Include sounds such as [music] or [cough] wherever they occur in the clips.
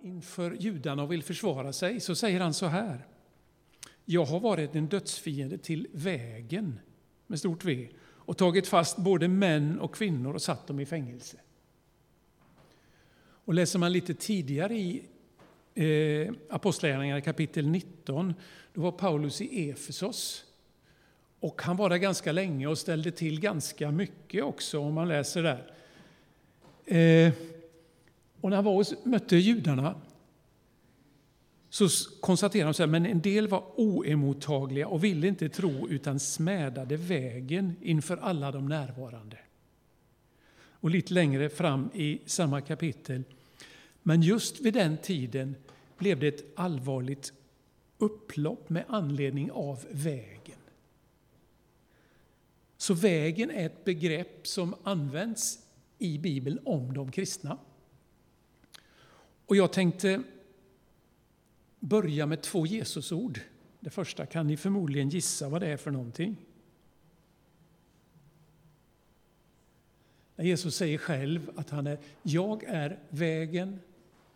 inför judarna och vill försvara sig så säger han så här. Jag har varit en dödsfiende till vägen med stort V och tagit fast både män och kvinnor och satt dem i fängelse. Och läser man lite tidigare i eh, Apostlagärningarna kapitel 19, då var Paulus i Efesos. Och han var där ganska länge och ställde till ganska mycket också, om man läser där. Eh, och när han var och mötte judarna så konstaterade de så här, men en del var oemottagliga och ville inte tro utan smädade vägen inför alla de närvarande. Och lite längre fram i samma kapitel. Men just vid den tiden blev det ett allvarligt upplopp med anledning av vägen. Så vägen är ett begrepp som används i Bibeln om de kristna. Och jag tänkte börja med två Jesusord. Det första kan ni förmodligen gissa vad det är för någonting. Jesus säger själv att han är, jag är vägen,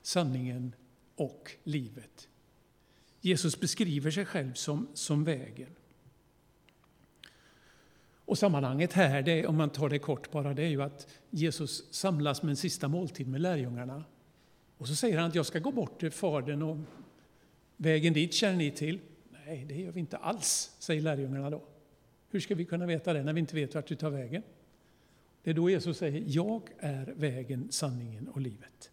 sanningen och livet. Jesus beskriver sig själv som, som vägen. Och sammanhanget här, det, om man tar det kort bara, det är ju att Jesus samlas med en sista måltid med lärjungarna. Och så säger han att jag ska gå bort till Fadern och vägen dit känner ni till. Nej, det gör vi inte alls, säger lärjungarna då. Hur ska vi kunna veta det när vi inte vet vart du tar vägen? Det är då Jesus säger, jag är vägen, sanningen och livet.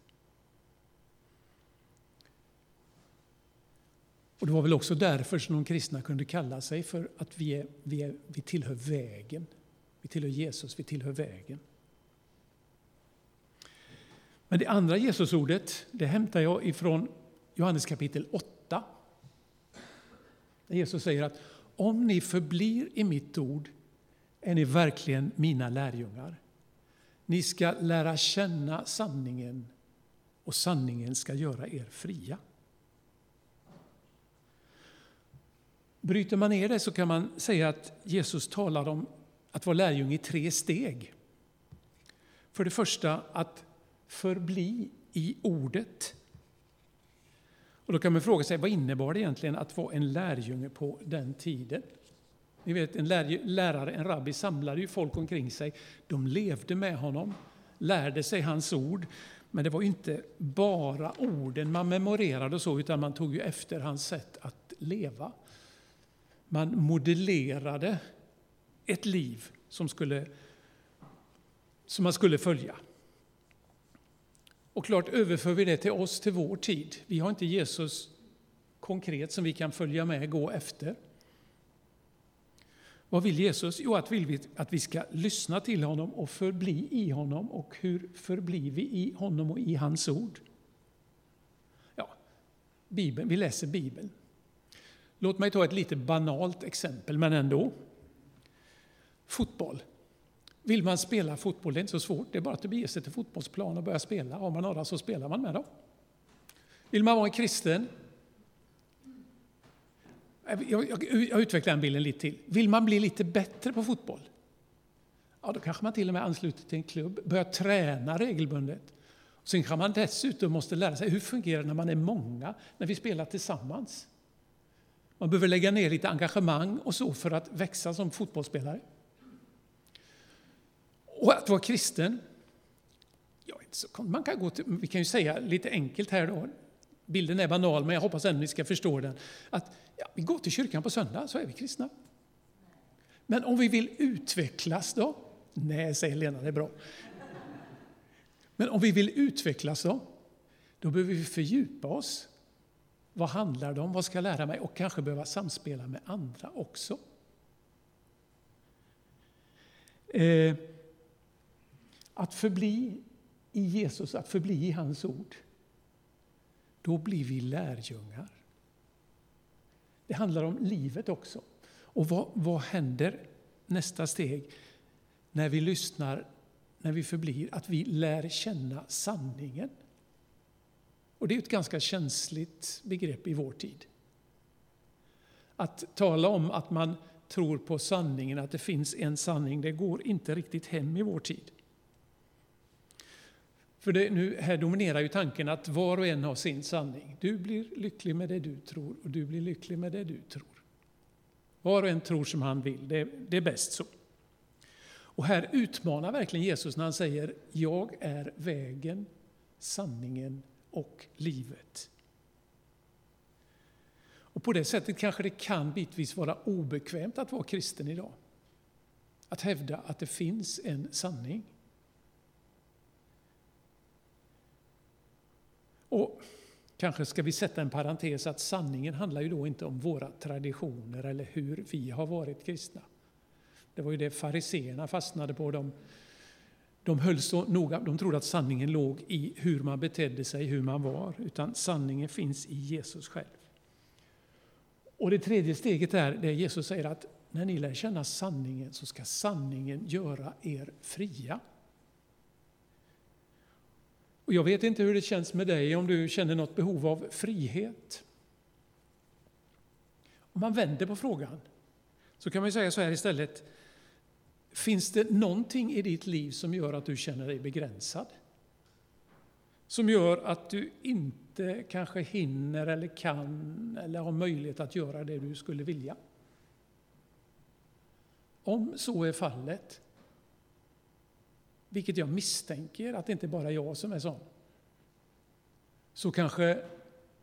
Och det var väl också därför som de kristna kunde kalla sig för att vi, är, vi, är, vi tillhör vägen. Vi tillhör Jesus, vi tillhör vägen. Men det andra Jesusordet det hämtar jag ifrån Johannes kapitel 8. Där Jesus säger att om ni förblir i mitt ord är ni verkligen mina lärjungar. Ni ska lära känna sanningen och sanningen ska göra er fria. Bryter man ner det så kan man säga att Jesus talar om att vara lärjunge i tre steg. För det första att förbli i ordet. Och då kan man fråga sig, vad innebar det egentligen att vara en lärjunge på den tiden? Ni vet, en lärare, en rabbi, samlade ju folk omkring sig. De levde med honom, lärde sig hans ord. Men det var inte bara orden man memorerade och så, utan man tog ju efter hans sätt att leva. Man modellerade ett liv som, skulle, som man skulle följa. Och klart överför vi det till oss, till vår tid. Vi har inte Jesus konkret som vi kan följa med, gå efter. Vad vill Jesus? Jo, att, vill vi, att vi ska lyssna till honom och förbli i honom. Och hur förblir vi i honom och i hans ord? Ja, Bibeln, vi läser Bibeln. Låt mig ta ett lite banalt exempel, men ändå. Fotboll. Vill man spela fotboll, det är inte så svårt. Det är bara att bege sig till fotbollsplan och börja spela. Har man några så spelar man med dem. Vill man vara en kristen? Jag, jag, jag utvecklar den bilden lite till. Vill man bli lite bättre på fotboll? Ja, då kanske man till och med ansluter till en klubb, börjar träna regelbundet. Sen kan man dessutom måste lära sig hur det fungerar när man är många, när vi spelar tillsammans. Man behöver lägga ner lite engagemang och så för att växa som fotbollsspelare. Och att vara kristen, ja, man kan gå till, vi kan ju säga lite enkelt här då, bilden är banal men jag hoppas ändå ni ska förstå den, att ja, vi går till kyrkan på söndag så är vi kristna. Men om vi vill utvecklas då? Nej, säger Lena, det är bra. Men om vi vill utvecklas då? Då behöver vi fördjupa oss. Vad handlar det om? Vad ska jag lära mig? Och kanske behöva samspela med andra också. Eh, att förbli i Jesus, att förbli i hans ord, då blir vi lärjungar. Det handlar om livet också. Och vad, vad händer nästa steg när vi lyssnar, när vi förblir? Att vi lär känna sanningen. Och det är ett ganska känsligt begrepp i vår tid. Att tala om att man tror på sanningen, att det finns en sanning, det går inte riktigt hem i vår tid. För det, nu, här dominerar ju tanken att var och en har sin sanning. Du blir lycklig med det du tror och du blir lycklig med det du tror. Var och en tror som han vill, det, det är bäst så. Och här utmanar verkligen Jesus när han säger Jag är vägen, sanningen och livet. Och på det sättet kanske det kan bitvis vara obekvämt att vara kristen idag. Att hävda att det finns en sanning. Och kanske ska vi sätta en parentes att sanningen handlar ju då inte om våra traditioner eller hur vi har varit kristna. Det var ju det fariseerna fastnade på. De, de höll så noga, de trodde att sanningen låg i hur man betedde sig, hur man var, utan sanningen finns i Jesus själv. Och det tredje steget är det Jesus säger att när ni lär känna sanningen så ska sanningen göra er fria. Och jag vet inte hur det känns med dig, om du känner något behov av frihet. Om man vänder på frågan så kan man säga så här istället. Finns det någonting i ditt liv som gör att du känner dig begränsad? Som gör att du inte kanske hinner eller kan eller har möjlighet att göra det du skulle vilja? Om så är fallet, vilket jag misstänker att det inte bara är jag som är sån, så kanske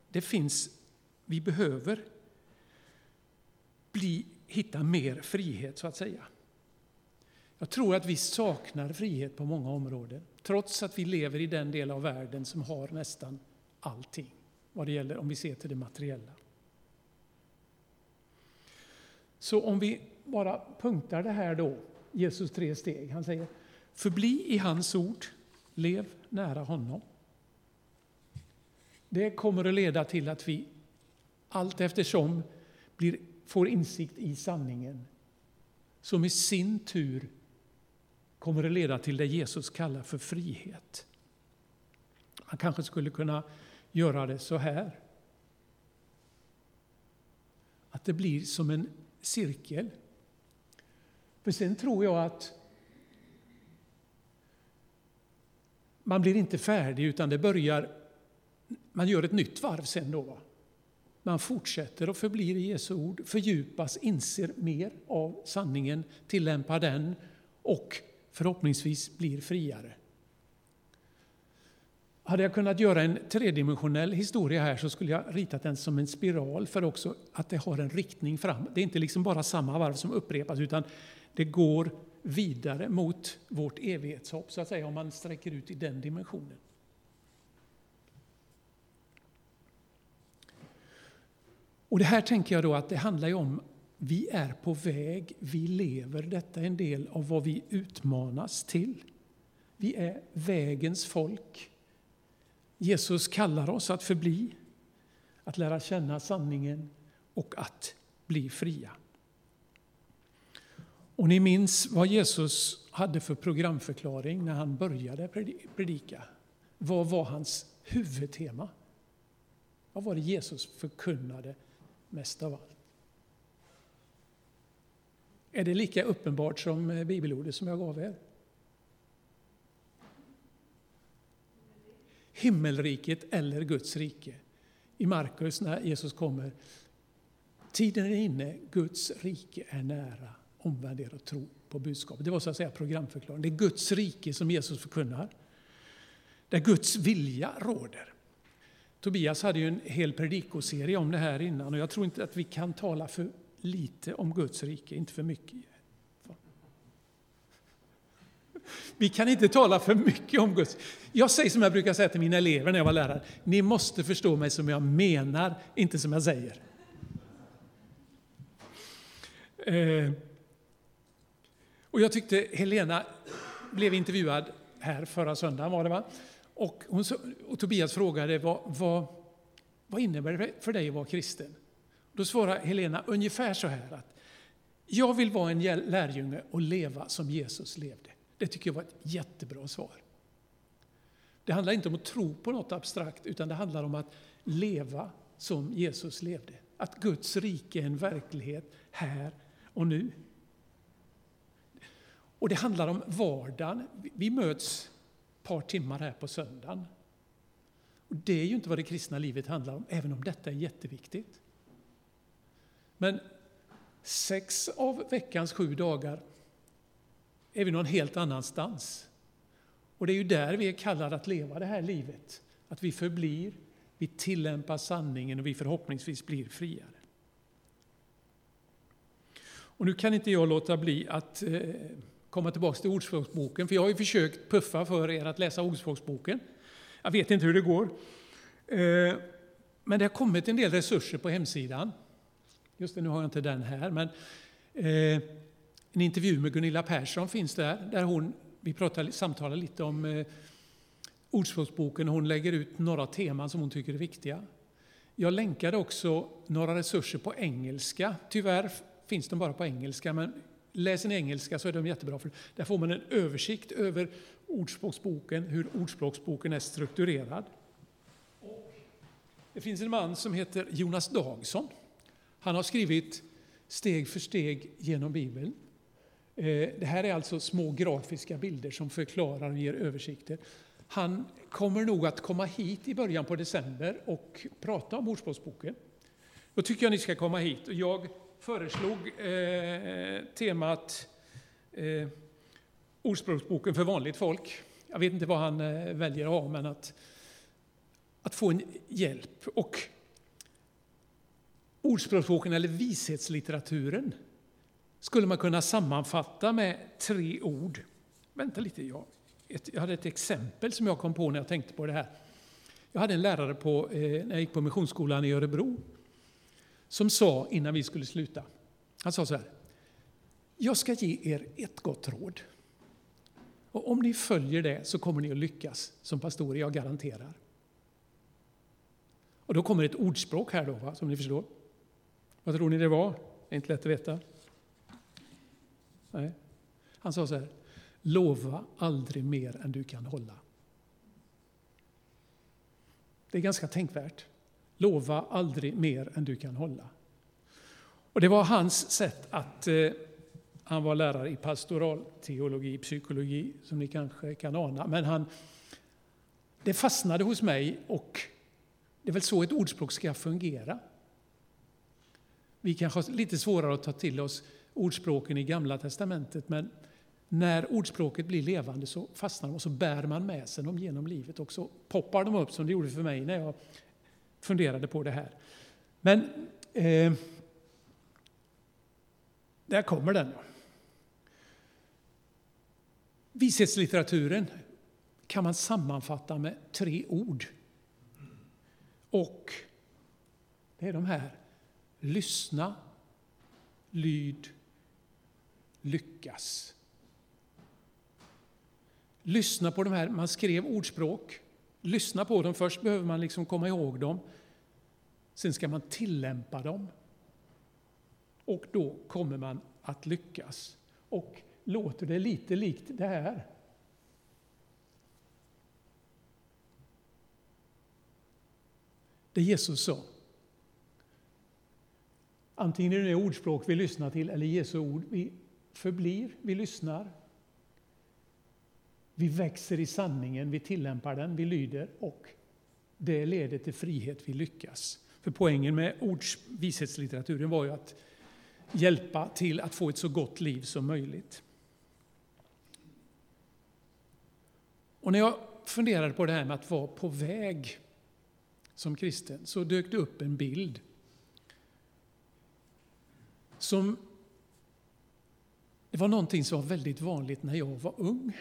det finns, vi behöver bli, hitta mer frihet så att säga. Jag tror att vi saknar frihet på många områden, trots att vi lever i den del av världen som har nästan allting, vad det gäller om vi ser till det materiella. Så om vi bara punktar det här då, Jesus tre steg. Han säger, förbli i hans ord, lev nära honom. Det kommer att leda till att vi allt eftersom blir, får insikt i sanningen, som i sin tur kommer att leda till det Jesus kallar för frihet. Man kanske skulle kunna göra det så här. Att det blir som en cirkel. För sen tror jag att man blir inte färdig utan det börjar, man gör ett nytt varv sen då. Va? Man fortsätter och förblir i Jesu ord, fördjupas, inser mer av sanningen, tillämpar den och förhoppningsvis blir friare. Hade jag kunnat göra en tredimensionell historia här så skulle jag ritat den som en spiral för också att det har en riktning fram. Det är inte liksom bara samma varv som upprepas utan det går vidare mot vårt evighetshopp så att säga om man sträcker ut i den dimensionen. Och det här tänker jag då att det handlar om vi är på väg, vi lever. Detta är en del av vad vi utmanas till. Vi är vägens folk. Jesus kallar oss att förbli, att lära känna sanningen och att bli fria. Och ni minns vad Jesus hade för programförklaring när han började predika. Vad var hans huvudtema? Vad var det Jesus förkunnade mest av allt? Är det lika uppenbart som eh, bibelordet som jag gav er? Himmelriket eller Guds rike. I Markus när Jesus kommer. Tiden är inne, Guds rike är nära. Omvänd er och tro på budskapet. Det var så att säga programförklaringen. Det är Guds rike som Jesus förkunnar. Där Guds vilja råder. Tobias hade ju en hel predikoserie om det här innan och jag tror inte att vi kan tala för lite om Guds rike, inte för mycket. Vi kan inte tala för mycket om Guds Jag säger som jag brukar säga till mina elever när jag var lärare. Ni måste förstå mig som jag menar, inte som jag säger. Eh, och jag tyckte Helena blev intervjuad här förra söndagen var det va? Och, hon, och Tobias frågade vad, vad, vad innebär det för dig att vara kristen? Då svarade Helena ungefär så här att jag vill vara en lärjunge och leva som Jesus levde. Det tycker jag var ett jättebra svar. Det handlar inte om att tro på något abstrakt utan det handlar om att leva som Jesus levde. Att Guds rike är en verklighet här och nu. Och det handlar om vardagen. Vi möts ett par timmar här på söndagen. Och det är ju inte vad det kristna livet handlar om, även om detta är jätteviktigt. Men sex av veckans sju dagar är vi någon helt annanstans. Och det är ju där vi är kallade att leva det här livet. Att vi förblir, vi tillämpar sanningen och vi förhoppningsvis blir friare. Och nu kan inte jag låta bli att eh, komma tillbaka till Ordspråksboken, för jag har ju försökt puffa för er att läsa Ordspråksboken. Jag vet inte hur det går. Eh, men det har kommit en del resurser på hemsidan. Just det, nu har jag inte den här, men eh, en intervju med Gunilla Persson finns där, där hon, vi pratar, samtalar lite om eh, Ordspråksboken, Ordspråksboken. Hon lägger ut några teman som hon tycker är viktiga. Jag länkade också några resurser på engelska. Tyvärr finns de bara på engelska, men läser ni engelska så är de jättebra. För där får man en översikt över Ordspråksboken, hur Ordspråksboken är strukturerad. Det finns en man som heter Jonas Dagson. Han har skrivit Steg för steg genom Bibeln. Eh, det här är alltså små grafiska bilder som förklarar och ger översikter. Han kommer nog att komma hit i början på december och prata om Ordspråksboken. Då tycker jag ni ska komma hit. Jag föreslog eh, temat eh, Ordspråksboken för vanligt folk. Jag vet inte vad han eh, väljer att ha, men att, att få en hjälp. Och Ordspråksboken, eller vishetslitteraturen, skulle man kunna sammanfatta med tre ord. Vänta lite, jag, ett, jag hade ett exempel som jag kom på när jag tänkte på det här. Jag hade en lärare på, eh, när jag gick på Missionsskolan i Örebro som sa innan vi skulle sluta, han sa så här, jag ska ge er ett gott råd. Och om ni följer det så kommer ni att lyckas som pastorer, jag garanterar. Och då kommer ett ordspråk här då, va, som ni förstår. Vad tror ni det var? Det är inte lätt att veta. Nej. Han sa så här, lova aldrig mer än du kan hålla. Det är ganska tänkvärt. Lova aldrig mer än du kan hålla. Och det var hans sätt att... Eh, han var lärare i pastoralteologi, psykologi, som ni kanske kan ana. Men han, det fastnade hos mig och det är väl så ett ordspråk ska fungera. Vi kanske har lite svårare att ta till oss ordspråken i Gamla testamentet, men när ordspråket blir levande så fastnar de och så bär man med sig dem genom livet och så poppar de upp som det gjorde för mig när jag funderade på det här. Men eh, där kommer den. Vishetslitteraturen kan man sammanfatta med tre ord. Och det är de här. Lyssna, lyd, lyckas. Lyssna på de här, man skrev ordspråk. Lyssna på dem, först behöver man liksom komma ihåg dem. Sen ska man tillämpa dem. Och då kommer man att lyckas. Och låter det lite likt det här? Det Jesus sa. Antingen det är ordspråk vi lyssnar till eller Jesu ord. Vi förblir, vi lyssnar. Vi växer i sanningen, vi tillämpar den, vi lyder och det leder till frihet, vi lyckas. För poängen med ords vishetslitteraturen var ju att hjälpa till att få ett så gott liv som möjligt. Och när jag funderade på det här med att vara på väg som kristen så dök det upp en bild som det var någonting som var väldigt vanligt när jag var ung.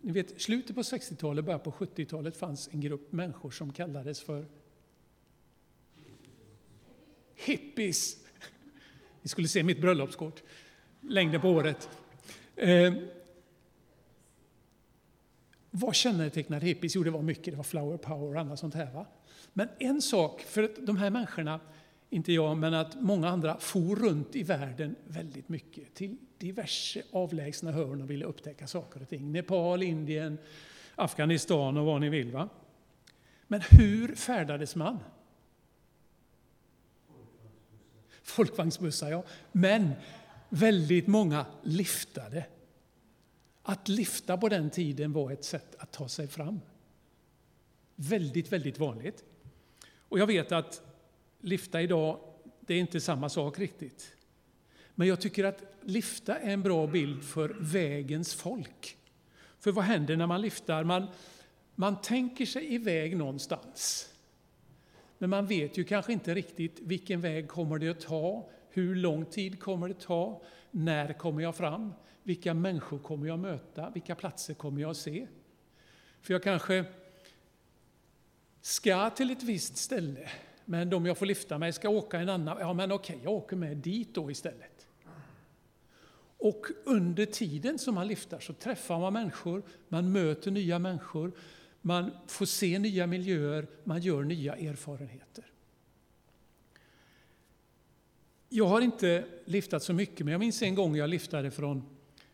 Ni vet, slutet på 60-talet, början på 70-talet fanns en grupp människor som kallades för hippies. Ni skulle se mitt bröllopskort, längden på året. Eh, vad kännetecknade hippies? Jo, det var mycket. Det var flower power och annat sånt här. Va? Men en sak, för de här människorna, inte jag, men att många andra for runt i världen väldigt mycket till diverse avlägsna hörn och ville upptäcka saker och ting. Nepal, Indien, Afghanistan och vad ni vill. Va? Men hur färdades man? Folkvagnsbussar, ja. Men väldigt många liftade. Att lifta på den tiden var ett sätt att ta sig fram. Väldigt, väldigt vanligt. Och jag vet att lifta idag, det är inte samma sak riktigt. Men jag tycker att lifta är en bra bild för vägens folk. För vad händer när man liftar? Man, man tänker sig iväg någonstans. Men man vet ju kanske inte riktigt vilken väg kommer det att ta, hur lång tid kommer det ta, när kommer jag fram, vilka människor kommer jag möta, vilka platser kommer jag se? För jag kanske ska till ett visst ställe, men de jag får lyfta mig ska åka en annan, ja men okej, jag åker med dit då istället. Och under tiden som man lyfter så träffar man människor, man möter nya människor, man får se nya miljöer, man gör nya erfarenheter. Jag har inte liftat så mycket, men jag minns en gång jag liftade från,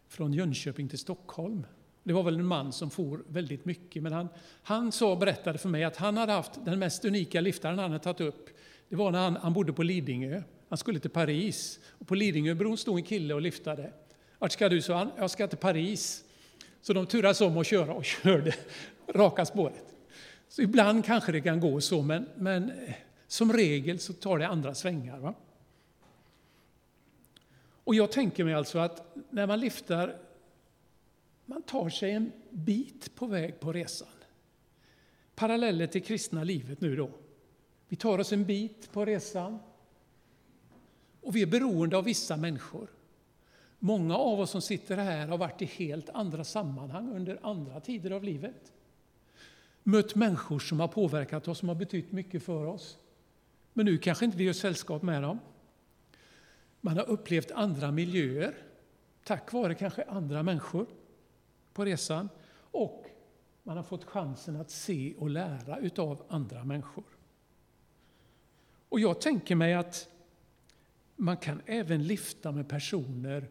från Jönköping till Stockholm. Det var väl en man som for väldigt mycket, men han, han sa, berättade för mig att han hade haft den mest unika liftaren han hade tagit upp. Det var när han, han bodde på Lidingö. Han skulle till Paris. Och på Lidingöbron stod en kille och liftade. Vart ska du? sa han. Jag ska till Paris. Så de turades om att köra och [laughs] körde raka spåret. Så ibland kanske det kan gå så, men, men eh, som regel så tar det andra svängar. Va? Och jag tänker mig alltså att när man lyfter, man tar sig en bit på väg på resan. Paralleller till kristna livet nu då. Vi tar oss en bit på resan och vi är beroende av vissa människor. Många av oss som sitter här har varit i helt andra sammanhang under andra tider av livet. Mött människor som har påverkat oss, som har betytt mycket för oss. Men nu kanske inte vi gör sällskap med dem. Man har upplevt andra miljöer, tack vare kanske andra människor på resan. Och man har fått chansen att se och lära utav andra människor. Och jag tänker mig att man kan även lyfta med personer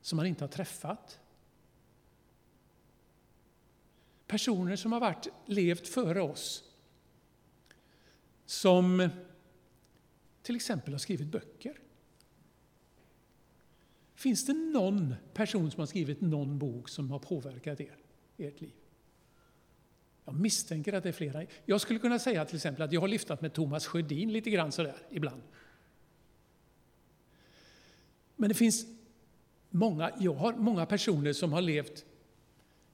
som man inte har träffat. Personer som har varit, levt före oss. Som till exempel har skrivit böcker. Finns det någon person som har skrivit någon bok som har påverkat er, ert liv? Jag misstänker att det är flera. Jag skulle kunna säga till exempel att jag har lyftat med Thomas Sjödin lite grann sådär ibland. Men det finns många, jag har många personer som har levt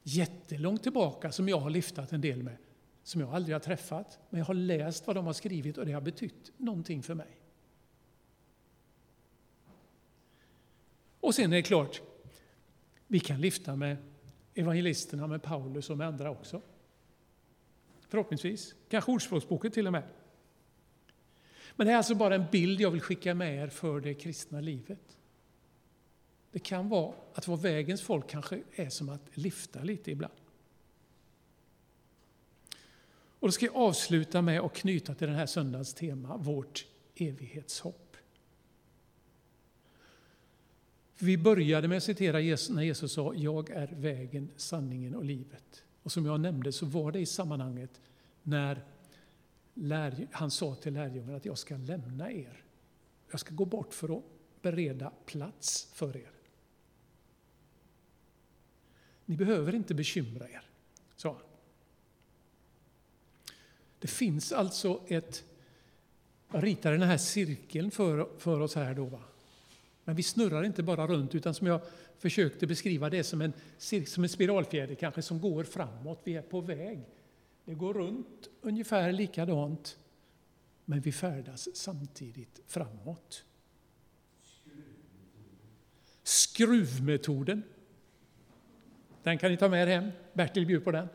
jättelångt tillbaka som jag har lyftat en del med, som jag aldrig har träffat. Men jag har läst vad de har skrivit och det har betytt någonting för mig. Och sen är det klart, vi kan lyfta med evangelisterna, med Paulus och med andra också. Förhoppningsvis, kanske Ordspråksboken till och med. Men det är alltså bara en bild jag vill skicka med er för det kristna livet. Det kan vara att vara vägens folk kanske är som att lyfta lite ibland. Och då ska jag avsluta med att knyta till den här söndagens tema, vårt evighetshopp. Vi började med att citera Jesus, när Jesus sa Jag är vägen, sanningen och livet. Och som jag nämnde så var det i sammanhanget när han sa till lärjungarna att jag ska lämna er. Jag ska gå bort för att bereda plats för er. Ni behöver inte bekymra er, sa han. Det finns alltså ett... Jag ritar den här cirkeln för, för oss här då. Va? Men vi snurrar inte bara runt, utan som jag försökte beskriva det som en, som en spiralfjäder kanske som går framåt. Vi är på väg. Det går runt ungefär likadant, men vi färdas samtidigt framåt. Skruvmetoden. Den kan ni ta med er hem. Bertil bjuder på den.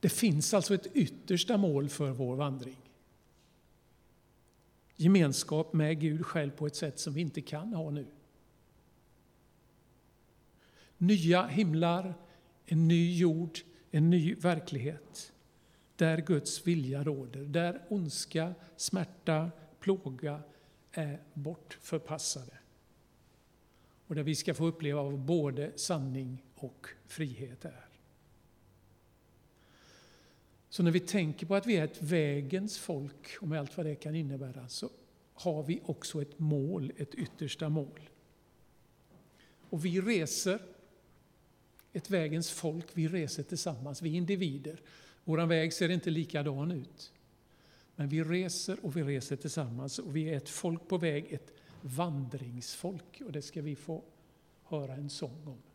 Det finns alltså ett yttersta mål för vår vandring. Gemenskap med Gud själv på ett sätt som vi inte kan ha nu. Nya himlar, en ny jord, en ny verklighet. Där Guds vilja råder, där ondska, smärta, plåga är bortförpassade och där vi ska få uppleva vad både sanning och frihet är. Så när vi tänker på att vi är ett vägens folk, och med allt vad det kan innebära, så har vi också ett mål, ett yttersta mål. Och vi reser, ett vägens folk, vi reser tillsammans, vi är individer. Vår väg ser inte likadan ut. Men vi reser och vi reser tillsammans och vi är ett folk på väg, ett vandringsfolk. Och det ska vi få höra en sång om.